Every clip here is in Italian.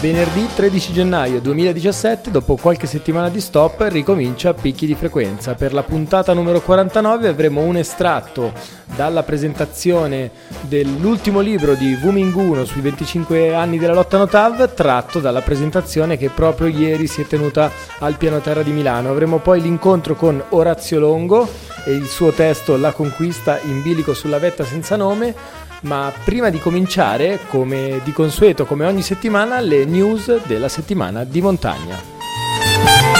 Venerdì 13 gennaio 2017, dopo qualche settimana di stop, ricomincia Picchi di frequenza. Per la puntata numero 49 avremo un estratto dalla presentazione dell'ultimo libro di Wu Minguno sui 25 anni della lotta Notav, tratto dalla presentazione che proprio ieri si è tenuta al piano terra di Milano. Avremo poi l'incontro con Orazio Longo e il suo testo La conquista in bilico sulla vetta senza nome ma prima di cominciare, come di consueto, come ogni settimana, le news della settimana di montagna.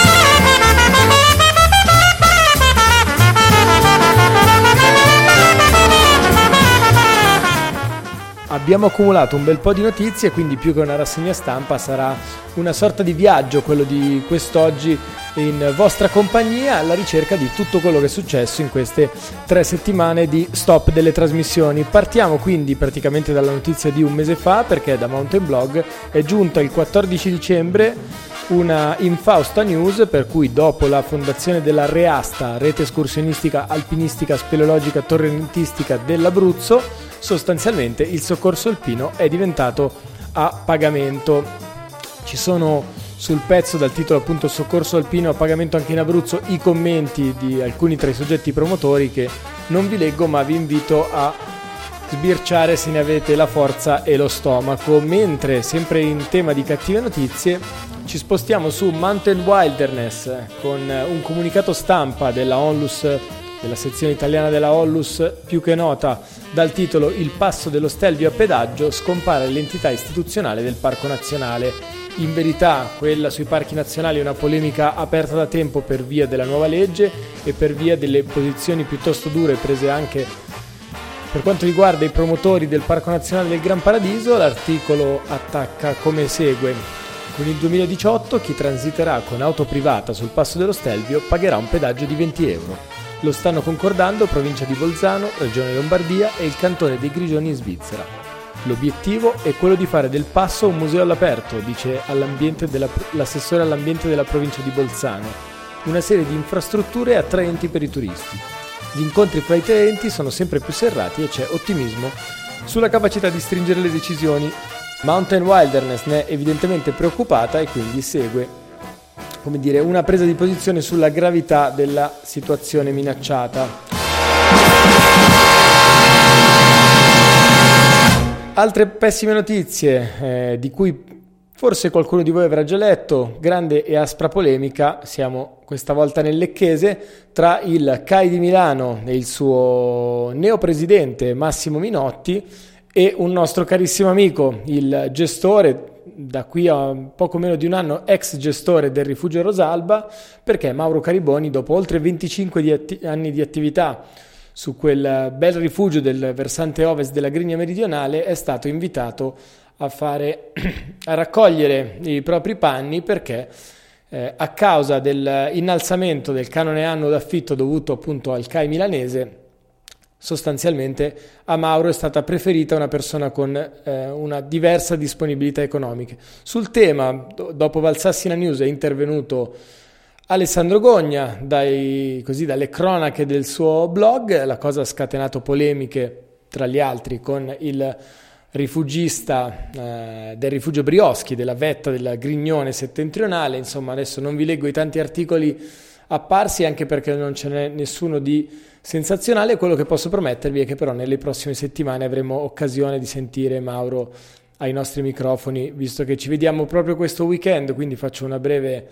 Abbiamo accumulato un bel po' di notizie, quindi più che una rassegna stampa sarà una sorta di viaggio quello di quest'oggi in vostra compagnia alla ricerca di tutto quello che è successo in queste tre settimane di stop delle trasmissioni. Partiamo quindi praticamente dalla notizia di un mese fa perché da Mountain Blog è giunta il 14 dicembre una infausta news per cui dopo la fondazione della Reasta, rete escursionistica alpinistica speleologica torrentistica dell'Abruzzo, sostanzialmente il soccorso alpino è diventato a pagamento. Ci sono sul pezzo dal titolo appunto Soccorso alpino a pagamento anche in Abruzzo i commenti di alcuni tra i soggetti promotori che non vi leggo ma vi invito a sbirciare se ne avete la forza e lo stomaco. Mentre sempre in tema di cattive notizie ci spostiamo su Mountain Wilderness con un comunicato stampa della Onlus della sezione italiana della Ollus, più che nota dal titolo Il passo dello Stelvio a pedaggio, scompare l'entità istituzionale del Parco Nazionale. In verità, quella sui parchi nazionali è una polemica aperta da tempo per via della nuova legge e per via delle posizioni piuttosto dure prese anche per quanto riguarda i promotori del Parco Nazionale del Gran Paradiso. L'articolo attacca come segue. Con il 2018 chi transiterà con auto privata sul passo dello Stelvio pagherà un pedaggio di 20 euro. Lo stanno concordando provincia di Bolzano, Regione Lombardia e il cantone dei Grigioni in Svizzera. L'obiettivo è quello di fare del passo un museo all'aperto, dice della, l'assessore all'ambiente della provincia di Bolzano, una serie di infrastrutture attraenti per i turisti. Gli incontri fra i tenenti sono sempre più serrati e c'è ottimismo sulla capacità di stringere le decisioni. Mountain Wilderness ne è evidentemente preoccupata e quindi segue come dire, una presa di posizione sulla gravità della situazione minacciata. Altre pessime notizie eh, di cui forse qualcuno di voi avrà già letto, grande e aspra polemica, siamo questa volta nel Lecchese, tra il CAI di Milano e il suo neopresidente Massimo Minotti e un nostro carissimo amico, il gestore da qui a poco meno di un anno ex gestore del rifugio Rosalba, perché Mauro Cariboni, dopo oltre 25 di atti- anni di attività su quel bel rifugio del versante ovest della Grigna Meridionale, è stato invitato a, fare, a raccogliere i propri panni perché eh, a causa dell'innalzamento del canone anno d'affitto dovuto appunto al CAI milanese, sostanzialmente a Mauro è stata preferita una persona con eh, una diversa disponibilità economica. Sul tema, do- dopo Valsassina News è intervenuto Alessandro Gogna, dai, così, dalle cronache del suo blog, la cosa ha scatenato polemiche tra gli altri con il rifugista eh, del rifugio Brioschi, della vetta del Grignone settentrionale, insomma adesso non vi leggo i tanti articoli apparsi anche perché non ce n'è nessuno di sensazionale. Quello che posso promettervi è che però nelle prossime settimane avremo occasione di sentire Mauro ai nostri microfoni, visto che ci vediamo proprio questo weekend, quindi faccio breve,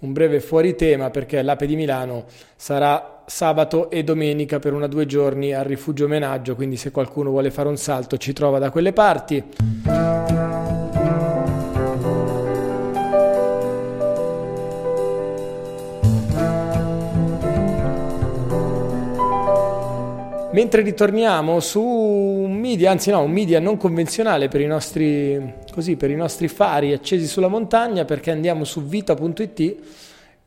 un breve fuori tema perché l'Ape di Milano sarà sabato e domenica per una due giorni al rifugio omenaggio, quindi se qualcuno vuole fare un salto ci trova da quelle parti. Mentre ritorniamo su media, anzi no, un media non convenzionale per i nostri, così, per i nostri fari accesi sulla montagna perché andiamo su vita.it.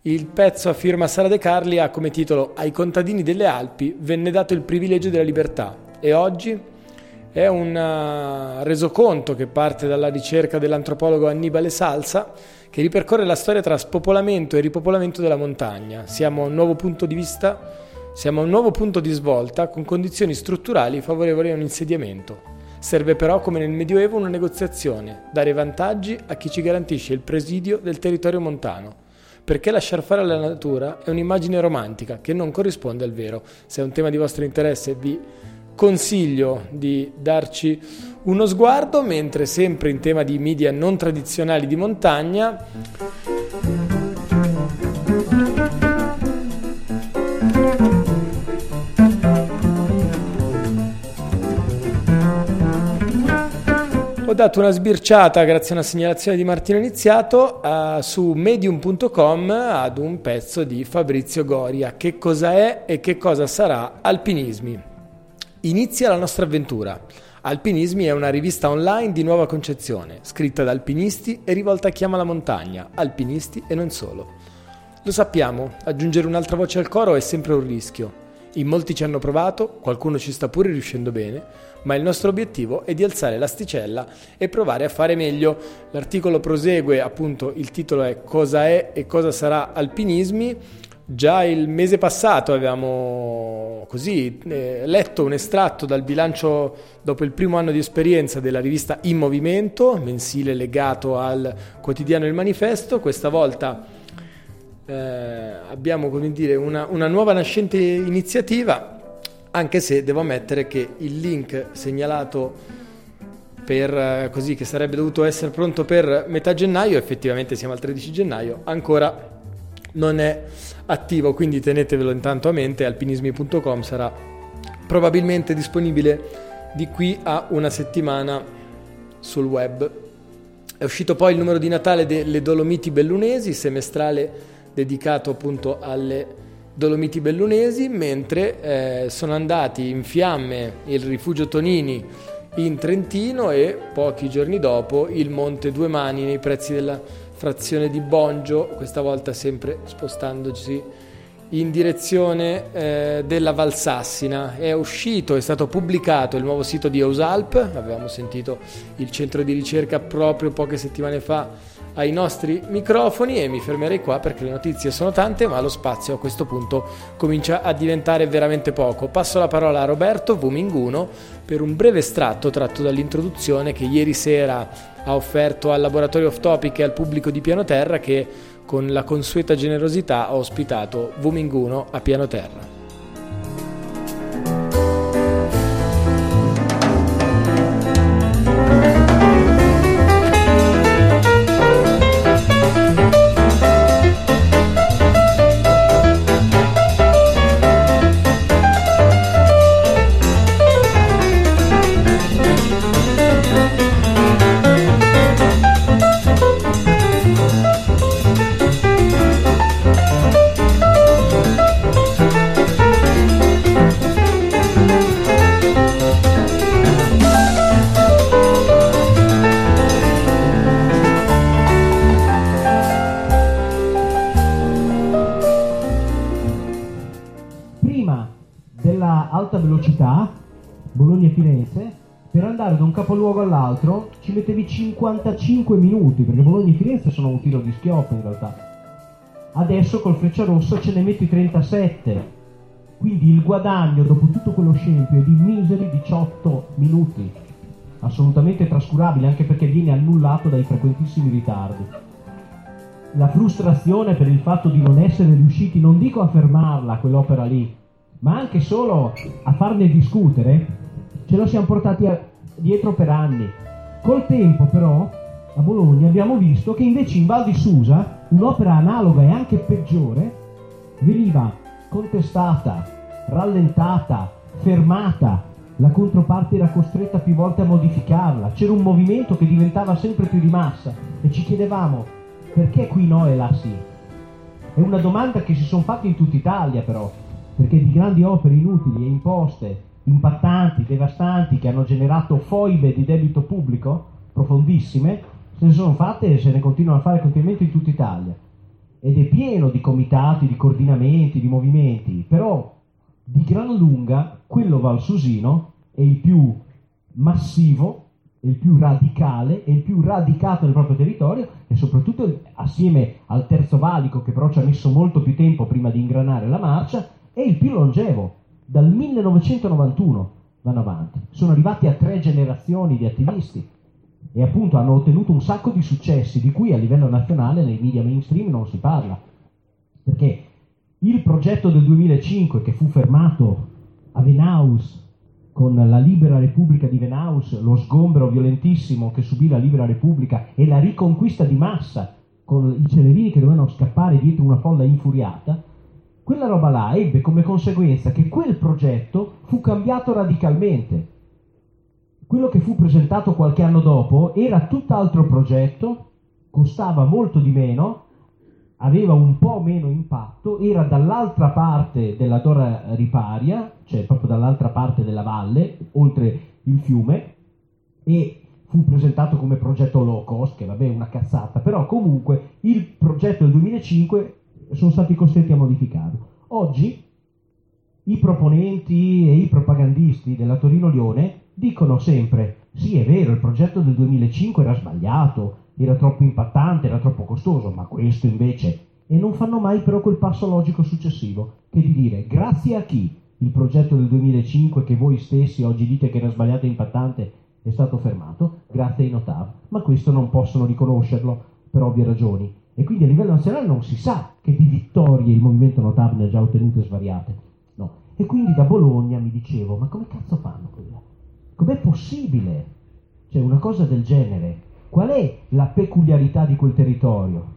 Il pezzo a firma Sara De Carli ha come titolo Ai contadini delle Alpi venne dato il privilegio della libertà e oggi è un uh, resoconto che parte dalla ricerca dell'antropologo Annibale Salsa che ripercorre la storia tra spopolamento e ripopolamento della montagna. Siamo a un nuovo punto di vista siamo a un nuovo punto di svolta con condizioni strutturali favorevoli a un insediamento. Serve però, come nel Medioevo, una negoziazione, dare vantaggi a chi ci garantisce il presidio del territorio montano. Perché lasciar fare alla natura è un'immagine romantica che non corrisponde al vero. Se è un tema di vostro interesse vi consiglio di darci uno sguardo, mentre sempre in tema di media non tradizionali di montagna Ho dato una sbirciata, grazie a una segnalazione di Martino Iniziato, uh, su medium.com ad un pezzo di Fabrizio Goria. Che cosa è e che cosa sarà Alpinismi? Inizia la nostra avventura. Alpinismi è una rivista online di nuova concezione, scritta da alpinisti e rivolta a chi ama la montagna, alpinisti e non solo. Lo sappiamo, aggiungere un'altra voce al coro è sempre un rischio. In molti ci hanno provato, qualcuno ci sta pure riuscendo bene, ma il nostro obiettivo è di alzare l'asticella e provare a fare meglio. L'articolo prosegue, appunto, il titolo è Cosa è e cosa sarà alpinismi. Già il mese passato avevamo così eh, letto un estratto dal bilancio dopo il primo anno di esperienza della rivista In Movimento, mensile legato al quotidiano Il Manifesto. Questa volta eh, abbiamo dire, una, una nuova nascente iniziativa anche se devo ammettere che il link segnalato per eh, così che sarebbe dovuto essere pronto per metà gennaio, effettivamente siamo al 13 gennaio, ancora non è attivo, quindi tenetevelo intanto a mente, alpinismi.com sarà probabilmente disponibile di qui a una settimana sul web. È uscito poi il numero di Natale delle Dolomiti Bellunesi, semestrale dedicato appunto alle Dolomiti Bellunesi, mentre eh, sono andati in fiamme il rifugio Tonini in Trentino e pochi giorni dopo il Monte Due Mani nei prezzi della frazione di Bongio, questa volta sempre spostandoci in direzione eh, della Valsassina. È uscito, è stato pubblicato il nuovo sito di Eusalp, avevamo sentito il centro di ricerca proprio poche settimane fa ai nostri microfoni e mi fermerei qua perché le notizie sono tante ma lo spazio a questo punto comincia a diventare veramente poco. Passo la parola a Roberto Vuminguno per un breve estratto tratto dall'introduzione che ieri sera ha offerto al laboratorio off topic e al pubblico di Piano Terra che con la consueta generosità ha ospitato Vuminguno a Piano Terra. 55 minuti, perché Bologna e Firenze sono un tiro di schioppo in realtà. Adesso col Freccia Rossa ce ne metti 37. Quindi il guadagno dopo tutto quello scempio è di miseri 18 minuti. Assolutamente trascurabile anche perché viene annullato dai frequentissimi ritardi. La frustrazione per il fatto di non essere riusciti, non dico a fermarla quell'opera lì, ma anche solo a farne discutere, ce lo siamo portati a, dietro per anni. Col tempo però a Bologna abbiamo visto che invece in Val di Susa un'opera analoga e anche peggiore veniva contestata, rallentata, fermata, la controparte era costretta più volte a modificarla, c'era un movimento che diventava sempre più di massa. E ci chiedevamo perché qui no e là sì. È una domanda che si sono fatte in tutta Italia però, perché di grandi opere inutili e imposte impattanti, devastanti, che hanno generato foibe di debito pubblico profondissime, se ne sono fatte e se ne continuano a fare continuamente in tutta Italia. Ed è pieno di comitati, di coordinamenti, di movimenti, però di gran lunga quello valsusino è il più massivo, è il più radicale, è il più radicato nel proprio territorio e soprattutto assieme al terzo valico che però ci ha messo molto più tempo prima di ingranare la marcia, è il più longevo. Dal 1991 vanno avanti. Sono arrivati a tre generazioni di attivisti e appunto hanno ottenuto un sacco di successi di cui a livello nazionale nei media mainstream non si parla. Perché il progetto del 2005 che fu fermato a Venaus con la Libera Repubblica di Venaus, lo sgombero violentissimo che subì la Libera Repubblica e la riconquista di massa con i celerini che dovevano scappare dietro una folla infuriata, quella roba là ebbe come conseguenza che quel progetto fu cambiato radicalmente. Quello che fu presentato qualche anno dopo era tutt'altro progetto, costava molto di meno, aveva un po' meno impatto, era dall'altra parte della Dora Riparia, cioè proprio dall'altra parte della valle, oltre il fiume, e fu presentato come progetto low cost, che vabbè è una cazzata, però comunque il progetto del 2005 sono stati costretti a modificarlo. Oggi i proponenti e i propagandisti della Torino Lione dicono sempre sì è vero, il progetto del 2005 era sbagliato, era troppo impattante, era troppo costoso, ma questo invece... E non fanno mai però quel passo logico successivo, che di dire grazie a chi il progetto del 2005 che voi stessi oggi dite che era sbagliato e impattante è stato fermato, grazie ai Notav, ma questo non possono riconoscerlo per ovvie ragioni. E quindi a livello nazionale non si sa che di vittorie il movimento Notav ne ha già ottenute svariate. No. E quindi da Bologna mi dicevo, ma come cazzo fanno quella? Com'è possibile? Cioè una cosa del genere Qual è la peculiarità di quel territorio?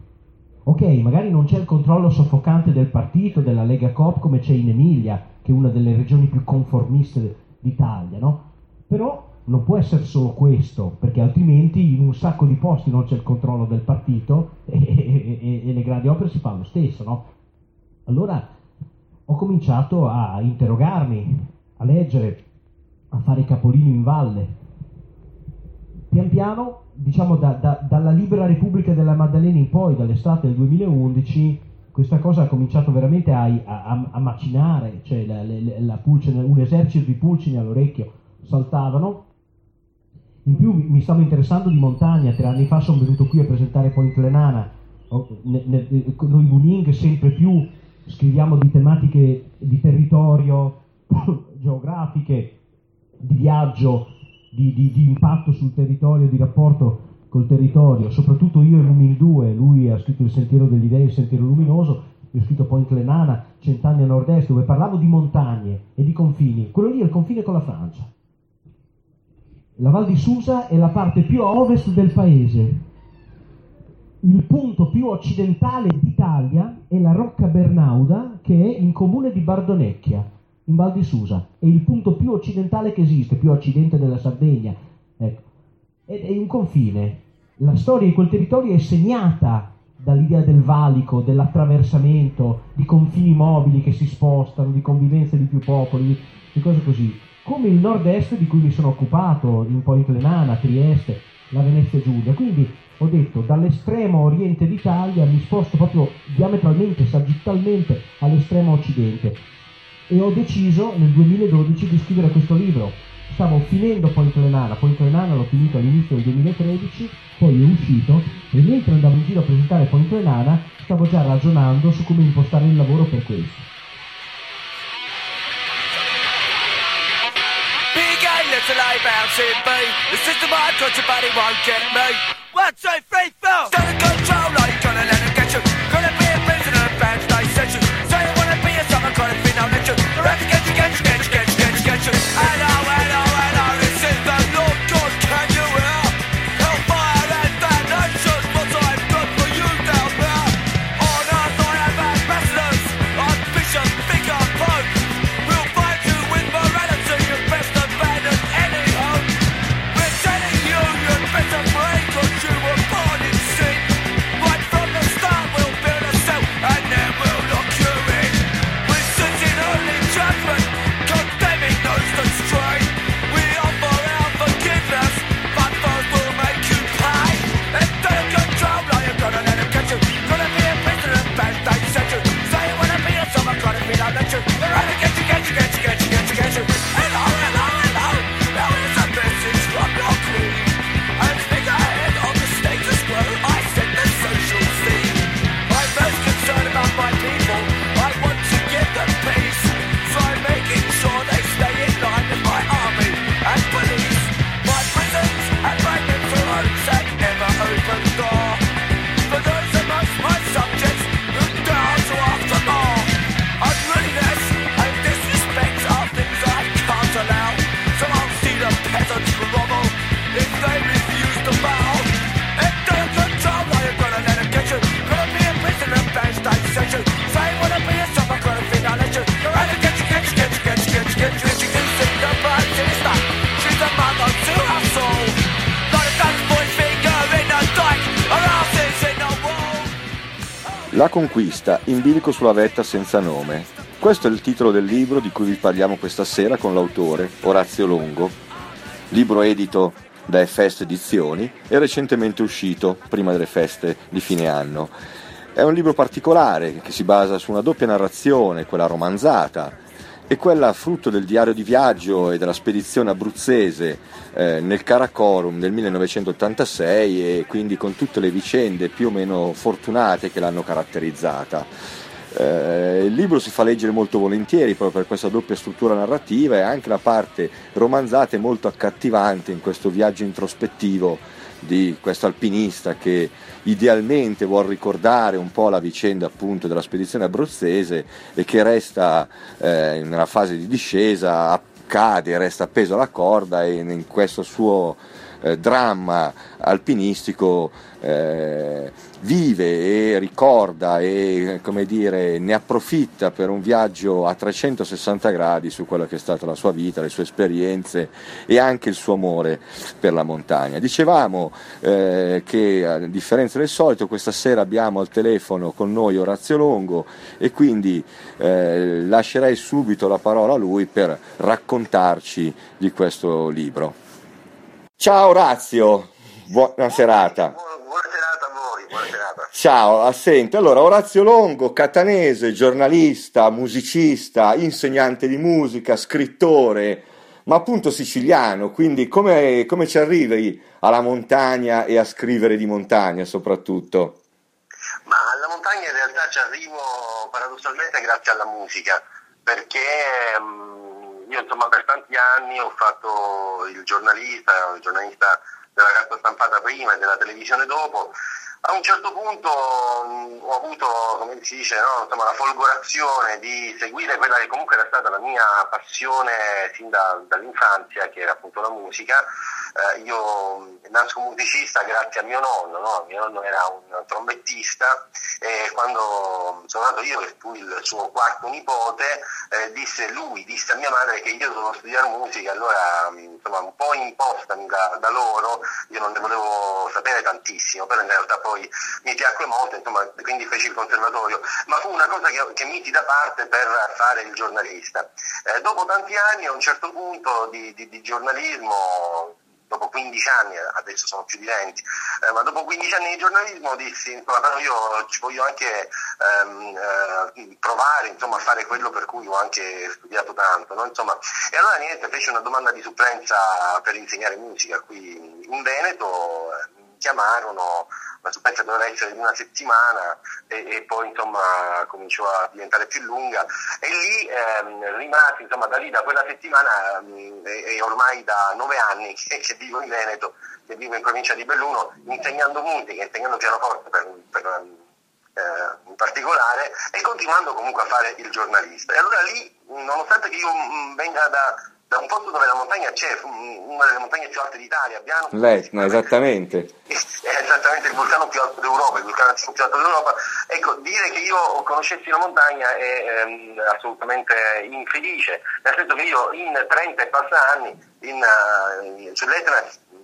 Ok, magari non c'è il controllo soffocante del partito, della Lega Coop come c'è in Emilia, che è una delle regioni più conformiste d'Italia, no? Però non può essere solo questo, perché altrimenti in un sacco di posti non c'è il controllo del partito e, e, e le grandi opere si fanno lo stesso, no? Allora ho cominciato a interrogarmi, a leggere, a fare i capolini in valle. Pian piano diciamo da, da, dalla Libera Repubblica della Maddalena in poi, dall'estate del 2011, questa cosa ha cominciato veramente a, a, a macinare, cioè la, la, la pulcine, un esercito di pulcini all'orecchio saltavano. In più mi, stavo interessando di montagna, tre anni fa sono venuto qui a presentare Point Lenana, noi Buning sempre più scriviamo di tematiche di territorio, geografiche, di viaggio, di, di, di, impatto sul territorio, di rapporto col territorio, soprattutto io e Lumin 2, lui ha scritto Il Sentiero degli Dei, Il Sentiero Luminoso, io ho scritto Point Lenana, Cent'anni a nord-est, dove parlavo di montagne e di confini. Quello lì è il confine con la Francia. La Val di Susa è la parte più a ovest del paese. Il punto più occidentale d'Italia è la Rocca Bernauda, che è in comune di Bardonecchia in Val di Susa, è il punto più occidentale che esiste, più a occidente della Sardegna, ecco. ed è un confine. La storia di quel territorio è segnata dall'idea del valico, dell'attraversamento, di confini mobili che si spostano, di convivenza di più popoli, di cose così. Come il nord-est di cui mi sono occupato, in Point Lenana, Trieste, la Venezia Giulia. Quindi ho detto dall'estremo oriente d'Italia mi sposto proprio diametralmente, sagittalmente all'estremo occidente e ho deciso nel 2012 di scrivere questo libro. Stavo finendo Point Lenana, Point Lenana l'ho finito all'inizio del 2013, poi è uscito e mentre andavo in giro a presentare Point Lenana stavo già ragionando su come impostare il lavoro per questo. Little eye bouncing me. The system I got your body won't get me. One, two, three, four. Stand control, like you're gonna let La conquista in bilico sulla vetta senza nome. Questo è il titolo del libro di cui vi parliamo questa sera con l'autore Orazio Longo, libro edito da Fest Edizioni e recentemente uscito prima delle feste di fine anno. È un libro particolare che si basa su una doppia narrazione, quella romanzata e quella frutto del diario di viaggio e della spedizione abruzzese eh, nel Karakorum del 1986 e quindi con tutte le vicende più o meno fortunate che l'hanno caratterizzata. Eh, il libro si fa leggere molto volentieri proprio per questa doppia struttura narrativa e anche la parte romanzata è molto accattivante in questo viaggio introspettivo di questo alpinista che idealmente vuol ricordare un po' la vicenda appunto della spedizione abruzzese e che resta eh, nella fase di discesa, cade, resta appeso alla corda e in questo suo eh, dramma alpinistico eh, vive e ricorda e come dire, ne approfitta per un viaggio a 360 gradi su quella che è stata la sua vita, le sue esperienze e anche il suo amore per la montagna. Dicevamo eh, che a differenza del solito questa sera abbiamo al telefono con noi Orazio Longo e quindi eh, lascerei subito la parola a lui per raccontarci di questo libro. Ciao Orazio, buona serata. Buona serata a voi, buona serata. Ciao, assente. Allora, Orazio Longo, catanese, giornalista, musicista, insegnante di musica, scrittore, ma appunto siciliano, quindi come, come ci arrivi alla montagna e a scrivere di montagna soprattutto? Ma alla montagna in realtà ci arrivo paradossalmente grazie alla musica, perché... Um, io insomma per tanti anni ho fatto il giornalista, il giornalista della carta stampata prima e della televisione dopo. A un certo punto mh, ho avuto, come si dice, no? insomma, la folgorazione di seguire quella che comunque era stata la mia passione sin da, dall'infanzia, che era appunto la musica. Eh, io nasco musicista grazie a mio nonno, no? mio nonno era un trombettista e quando sono nato io e fu il suo quarto nipote, eh, disse lui, disse a mia madre che io dovevo studiare musica, allora insomma un po' impostami da, da loro, io non ne volevo sapere tantissimo, però in realtà poi mi piacque molto, insomma, quindi feci il conservatorio, ma fu una cosa che, che misi da parte per fare il giornalista. Eh, dopo tanti anni a un certo punto di, di, di giornalismo dopo 15 anni, adesso sono più di 20, eh, ma dopo 15 anni di giornalismo dissi, insomma, però io ci voglio anche ehm, eh, provare insomma, a fare quello per cui ho anche studiato tanto. No? Insomma, e allora niente, feci una domanda di supplenza per insegnare musica qui in Veneto, eh, mi chiamarono la supplenza doveva essere di una settimana e, e, poi insomma cominciò a diventare più lunga e lì ehm, rimasi insomma da lì da quella settimana mh, mm, e, e, ormai da nove anni che, che, vivo in Veneto, che vivo in provincia di Belluno, insegnando musica, insegnando pianoforte per, per eh, in particolare e continuando comunque a fare il giornalista. E allora lì, nonostante che io mm, venga da da un posto dove la montagna c'è, una delle montagne più alte d'Italia, Biano. L'Etna, esattamente. È esattamente il vulcano più alto d'Europa, il vulcano più alto d'Europa. Ecco, dire che io conoscessi la montagna è ehm, assolutamente infelice, nel senso che io in 30 e passa anni in, uh, sull'Etna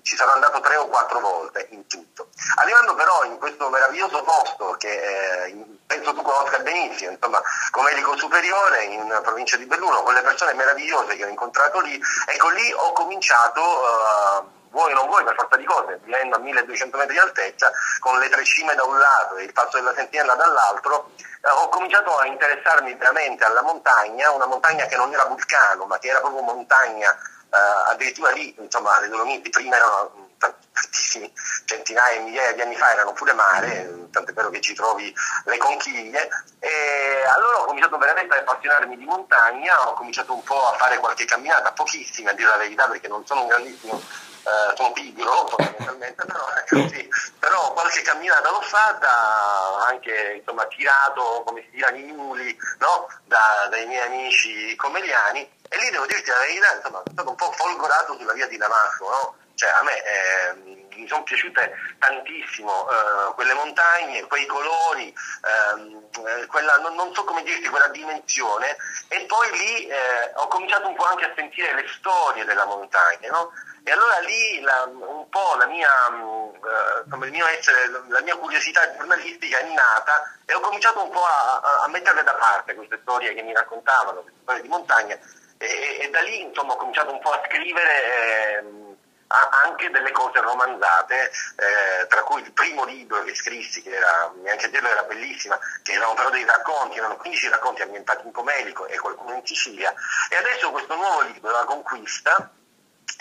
ci sarò andato tre o quattro volte in tutto. Arrivando però in questo meraviglioso posto che eh, penso tu conosca benissimo, insomma, come Elico Superiore in provincia di Belluno, con le persone meravigliose che ho incontrato lì, ecco lì ho cominciato... Uh, vuoi o non vuoi per forza di cose, vivendo a 1200 metri di altezza, con le tre cime da un lato e il passo della sentinella dall'altro, eh, ho cominciato a interessarmi veramente alla montagna, una montagna che non era vulcano, ma che era proprio montagna Uh, addirittura lì, insomma, le Dolomiti prima erano tantissimi, centinaia e migliaia di anni fa erano pure mare, tant'è vero che ci trovi le conchiglie, e allora ho cominciato veramente a appassionarmi di montagna, ho cominciato un po' a fare qualche camminata, pochissime a dire la verità perché non sono un grandissimo, uh, sono pigro fondamentalmente, però, sì, però, qualche camminata l'ho fatta, anche insomma tirato, come si tirano i muli, no? da, dai miei amici comeliani, e lì devo dirti la verità, insomma, sono stato un po' folgorato sulla via di Damasco, no? Cioè a me eh, mi sono piaciute tantissimo eh, quelle montagne, quei colori, ehm, eh, quella, non, non, so come dirti, quella dimensione e poi lì eh, ho cominciato un po' anche a sentire le storie della montagna, no? E allora lì la, un po' la mia, uh, essere, la mia curiosità giornalistica è nata e ho cominciato un po' a, a metterle da parte queste storie che mi raccontavano, queste storie di montagna e, e da lì insomma, ho cominciato un po' a scrivere. Eh, anche delle cose romanzate, eh, tra cui il primo libro che scrissi, che era, neanche dirlo era bellissima, che erano però dei racconti, erano 15 racconti ambientati in Comelico e qualcuno in Sicilia, e adesso questo nuovo libro, La Conquista,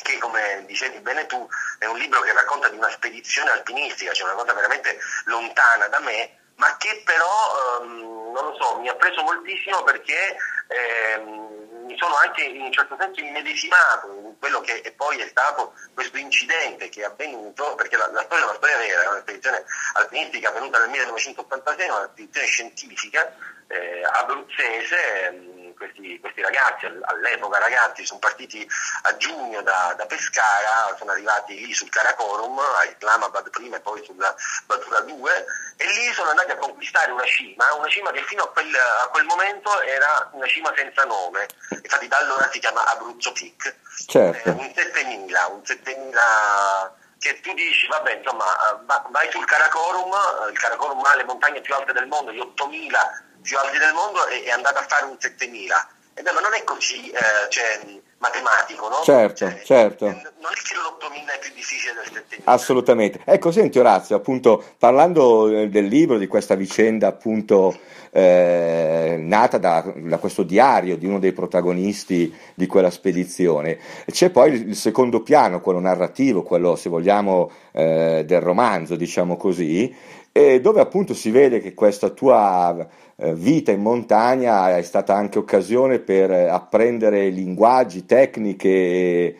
che come dicevi bene tu è un libro che racconta di una spedizione alpinistica, cioè una cosa veramente lontana da me, ma che però, ehm, non lo so, mi ha preso moltissimo perché ehm, sono anche in un certo senso immedesimato in quello che poi è stato questo incidente che è avvenuto, perché la, la storia è una storia vera, è una spedizione alpinistica avvenuta nel 1986, una spedizione scientifica eh, abruzzese. Questi, questi, ragazzi, all'epoca ragazzi, sono partiti a giugno da, da, Pescara, sono arrivati lì sul Karakorum, a Islamabad prima e poi sulla Batura 2, e lì sono andati a conquistare una cima, una cima che fino a quel, a quel momento era una cima senza nome, infatti da allora si chiama Abruzzo Peak, certo. eh, un 7000, un 7000 che tu dici, vabbè, insomma, vai sul Karakorum, il Karakorum ha le montagne più alte del mondo, gli 8000 più alti del mondo e è andato a fare un 7000. E beh, ma non è così eh, cioè, matematico, no? Certo, cioè, certo. Non è che l'8000 è più difficile del 7000. Assolutamente. Ecco, senti Orazio, appunto, parlando eh, del libro, di questa vicenda appunto eh, nata da, da, questo diario di uno dei protagonisti di quella spedizione, c'è poi il, il secondo piano, quello narrativo, quello se vogliamo eh, del romanzo, diciamo così, dove appunto si vede che questa tua eh, vita in montagna è stata anche occasione per apprendere linguaggi, tecniche e,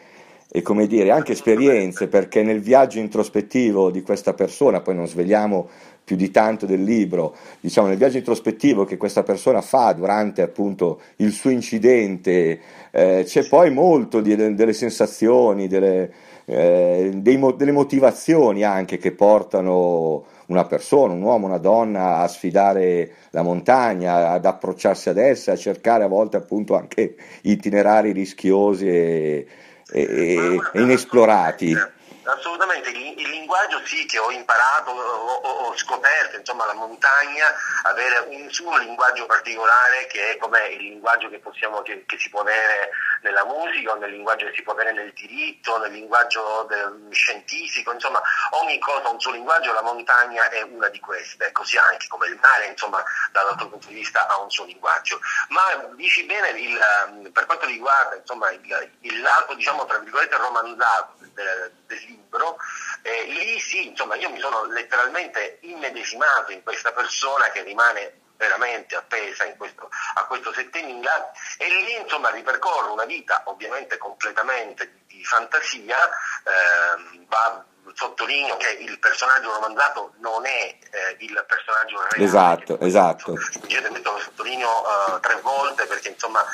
e come dire, anche esperienze, perché nel viaggio introspettivo di questa persona, poi non svegliamo più di tanto del libro, diciamo nel viaggio introspettivo che questa persona fa durante appunto il suo incidente, eh, c'è poi molto di, delle sensazioni, delle, eh, dei, delle motivazioni anche che portano una persona, un uomo, una donna a sfidare la montagna, ad approcciarsi ad essa, a cercare a volte appunto anche itinerari rischiosi e, e, e inesplorati. Assolutamente, il, il, linguaggio sì che ho imparato, ho, ho, scoperto, insomma la montagna, avere un suo linguaggio particolare che è come il linguaggio che, possiamo, che, che si può avere nella musica, o nel linguaggio che si può avere nel diritto, nel linguaggio del, scientifico, insomma ogni cosa ha un suo linguaggio, la montagna è una di queste, così anche come il mare, insomma dall'altro punto di vista ha un suo linguaggio. Ma dici bene, il, ehm, per quanto riguarda insomma, il, il lato diciamo tra virgolette romanzato del, del libro, eh, lì sì, insomma io mi sono letteralmente immedesimato in questa persona che rimane veramente appesa questo, a questo 7000 e lì insomma ripercorro una vita ovviamente completamente di, di fantasia, eh, va, sottolineo che il personaggio romanzato non è eh, il personaggio reale. Esatto, esatto. Detto, lo sottolineo uh, tre volte perché insomma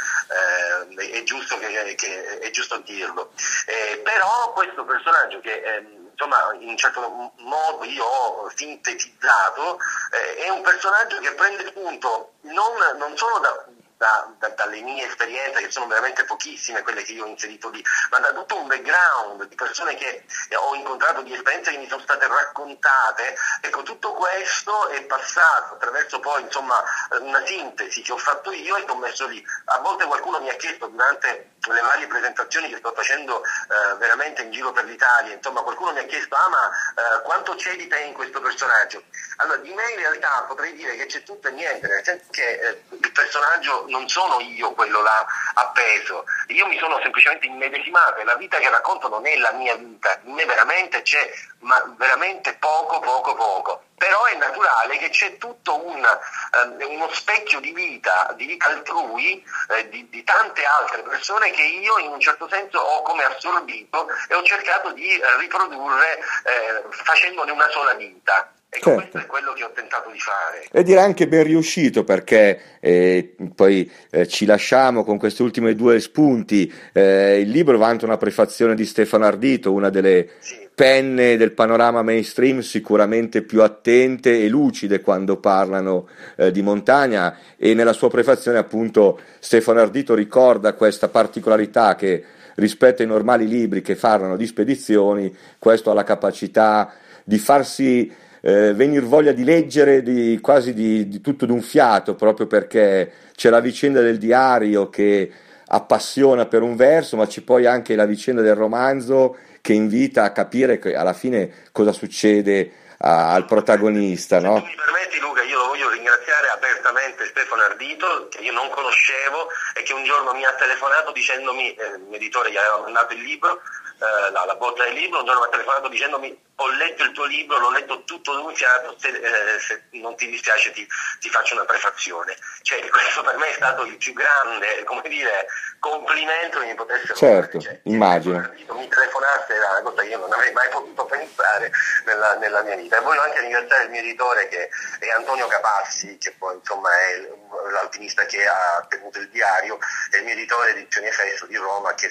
eh, è, giusto che, che, è giusto dirlo. Eh, però questo personaggio che ehm, insomma in un certo modo io ho sintetizzato, eh, è un personaggio che prende spunto non, non solo da, da, da, dalle mie esperienze, che sono veramente pochissime quelle che io ho inserito lì, ma da tutto un background di persone che ho incontrato, di esperienze che mi sono state raccontate. Ecco, tutto questo è passato attraverso poi insomma, una sintesi che ho fatto io e che ho messo lì. A volte qualcuno mi ha chiesto durante le varie presentazioni che sto facendo eh, veramente in giro per l'Italia, insomma qualcuno mi ha chiesto ah ma eh, quanto c'è di te in questo personaggio? Allora di me in realtà potrei dire che c'è tutto e niente, nel senso che eh, il personaggio non sono io quello là appeso, io mi sono semplicemente immedesimato e la vita che racconto non è la mia vita, in me veramente c'è ma veramente poco poco poco. Però è naturale che c'è tutto un, eh, uno specchio di vita, di vita altrui, eh, di, di, tante altre persone che io in un certo senso ho come assorbito e ho cercato di riprodurre eh, facendone una sola vita. Ecco, certo. questo è quello che ho tentato di fare. E direi anche ben riuscito perché eh, poi eh, ci lasciamo con questi ultimi due spunti. Eh, il libro vanta una prefazione di Stefano Ardito, una delle sì penne del panorama mainstream sicuramente più attente e lucide quando parlano eh, di montagna e nella sua prefazione appunto Stefano Ardito ricorda questa particolarità che rispetto ai normali libri che parlano di spedizioni, questo ha la capacità di farsi eh, venire voglia di leggere di, quasi di, di tutto d'un fiato, proprio perché c'è la vicenda del diario che appassiona per un verso, ma c'è poi anche la vicenda del romanzo che invita a capire alla fine cosa succede a, al protagonista. Se no? mi permetti Luca, io lo voglio ringraziare apertamente Stefano Ardito, io non conoscevo e che un giorno mi ha telefonato dicendomi, eh, il mio editore gli aveva mandato il libro, eh, la, la botta del libro, un giorno mi ha telefonato dicendomi ho letto il tuo libro, l'ho letto tutto d'un fiato, se, eh, se, non ti dispiace ti, ti, faccio una prefazione. Cioè, questo per me è stato il più grande, come dire, complimento che mi potesse certo, fare. Cioè, immagino. Mi telefonasse era una cosa che io non avrei mai potuto pensare nella, nella, mia vita. E voglio anche ringraziare il mio editore che è Antonio Capazzi, che poi insomma è l'alpinista che ha tenuto il diario, e il mio editore Edizioni Festo di Roma che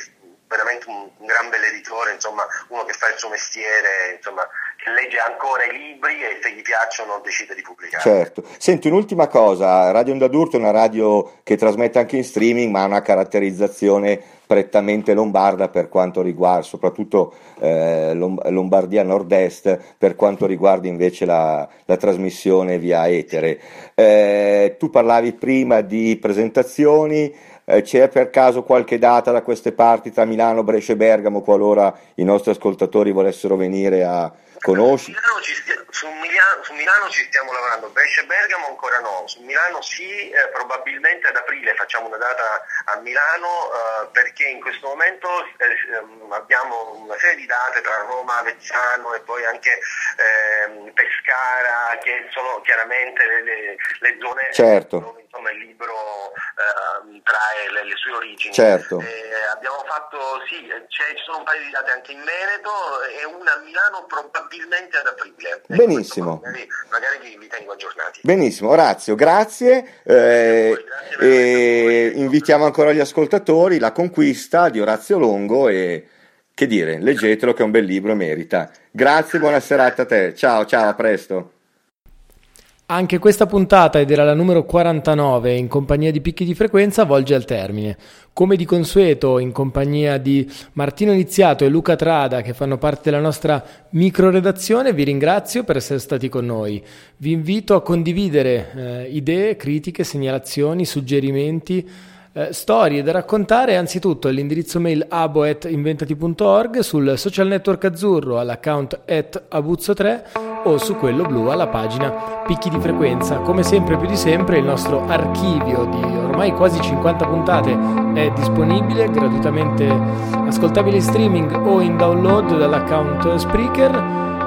veramente un, un, gran bel editore, insomma, uno che fa il suo mestiere, insomma, che legge ancora i libri e se gli piacciono decide di pubblicare. Certo. Senti, un'ultima cosa, Radio Onda d'Urto è una radio che trasmette anche in streaming, ma ha una caratterizzazione prettamente lombarda per quanto riguarda, soprattutto eh, Lombardia nord-est, per quanto riguarda invece la, la trasmissione via etere. Eh, tu parlavi prima di presentazioni, eh, c'è per caso qualche data da queste parti tra Milano, Brescia e Bergamo qualora i nostri ascoltatori volessero venire a conoscere? Su Milano, su Milano ci stiamo lavorando, Brescia e Bergamo ancora no, su Milano sì, eh, probabilmente ad aprile facciamo una data a Milano eh, perché in questo momento eh, ehm, abbiamo una serie di date tra Roma, Avezzano e poi anche ehm, Pescara che sono chiaramente le, le, le zone certo. dove insomma, il libro eh, trae le, le, sue origini. Certo. Eh, abbiamo fatto, sì, ci sono un paio di date anche in Veneto e una a Milano probabilmente ad aprile. Benissimo. Magari, magari vi, vi, tengo aggiornati. Benissimo, Orazio, grazie. Eh, grazie e invitiamo ancora gli ascoltatori La conquista di Orazio Longo e che dire, leggetelo che è un bel libro e merita. Grazie, buona serata a te. Ciao, ciao, a presto. Anche questa puntata, ed era la numero 49, in compagnia di picchi di frequenza, volge al termine. Come di consueto, in compagnia di Martino Iniziato e Luca Trada, che fanno parte della nostra microredazione, vi ringrazio per essere stati con noi. Vi invito a condividere eh, idee, critiche, segnalazioni, suggerimenti eh, storie da raccontare anzitutto all'indirizzo mail abo.inventati.org, sul social network azzurro all'account at abuzzo3 o su quello blu alla pagina Picchi di Frequenza. Come sempre più di sempre il nostro archivio di ormai quasi 50 puntate è disponibile gratuitamente ascoltabile in streaming o in download dall'account Spreaker.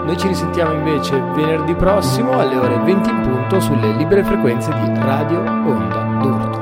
Noi ci risentiamo invece venerdì prossimo alle ore 20 in punto sulle libere frequenze di Radio Onda d'Urto.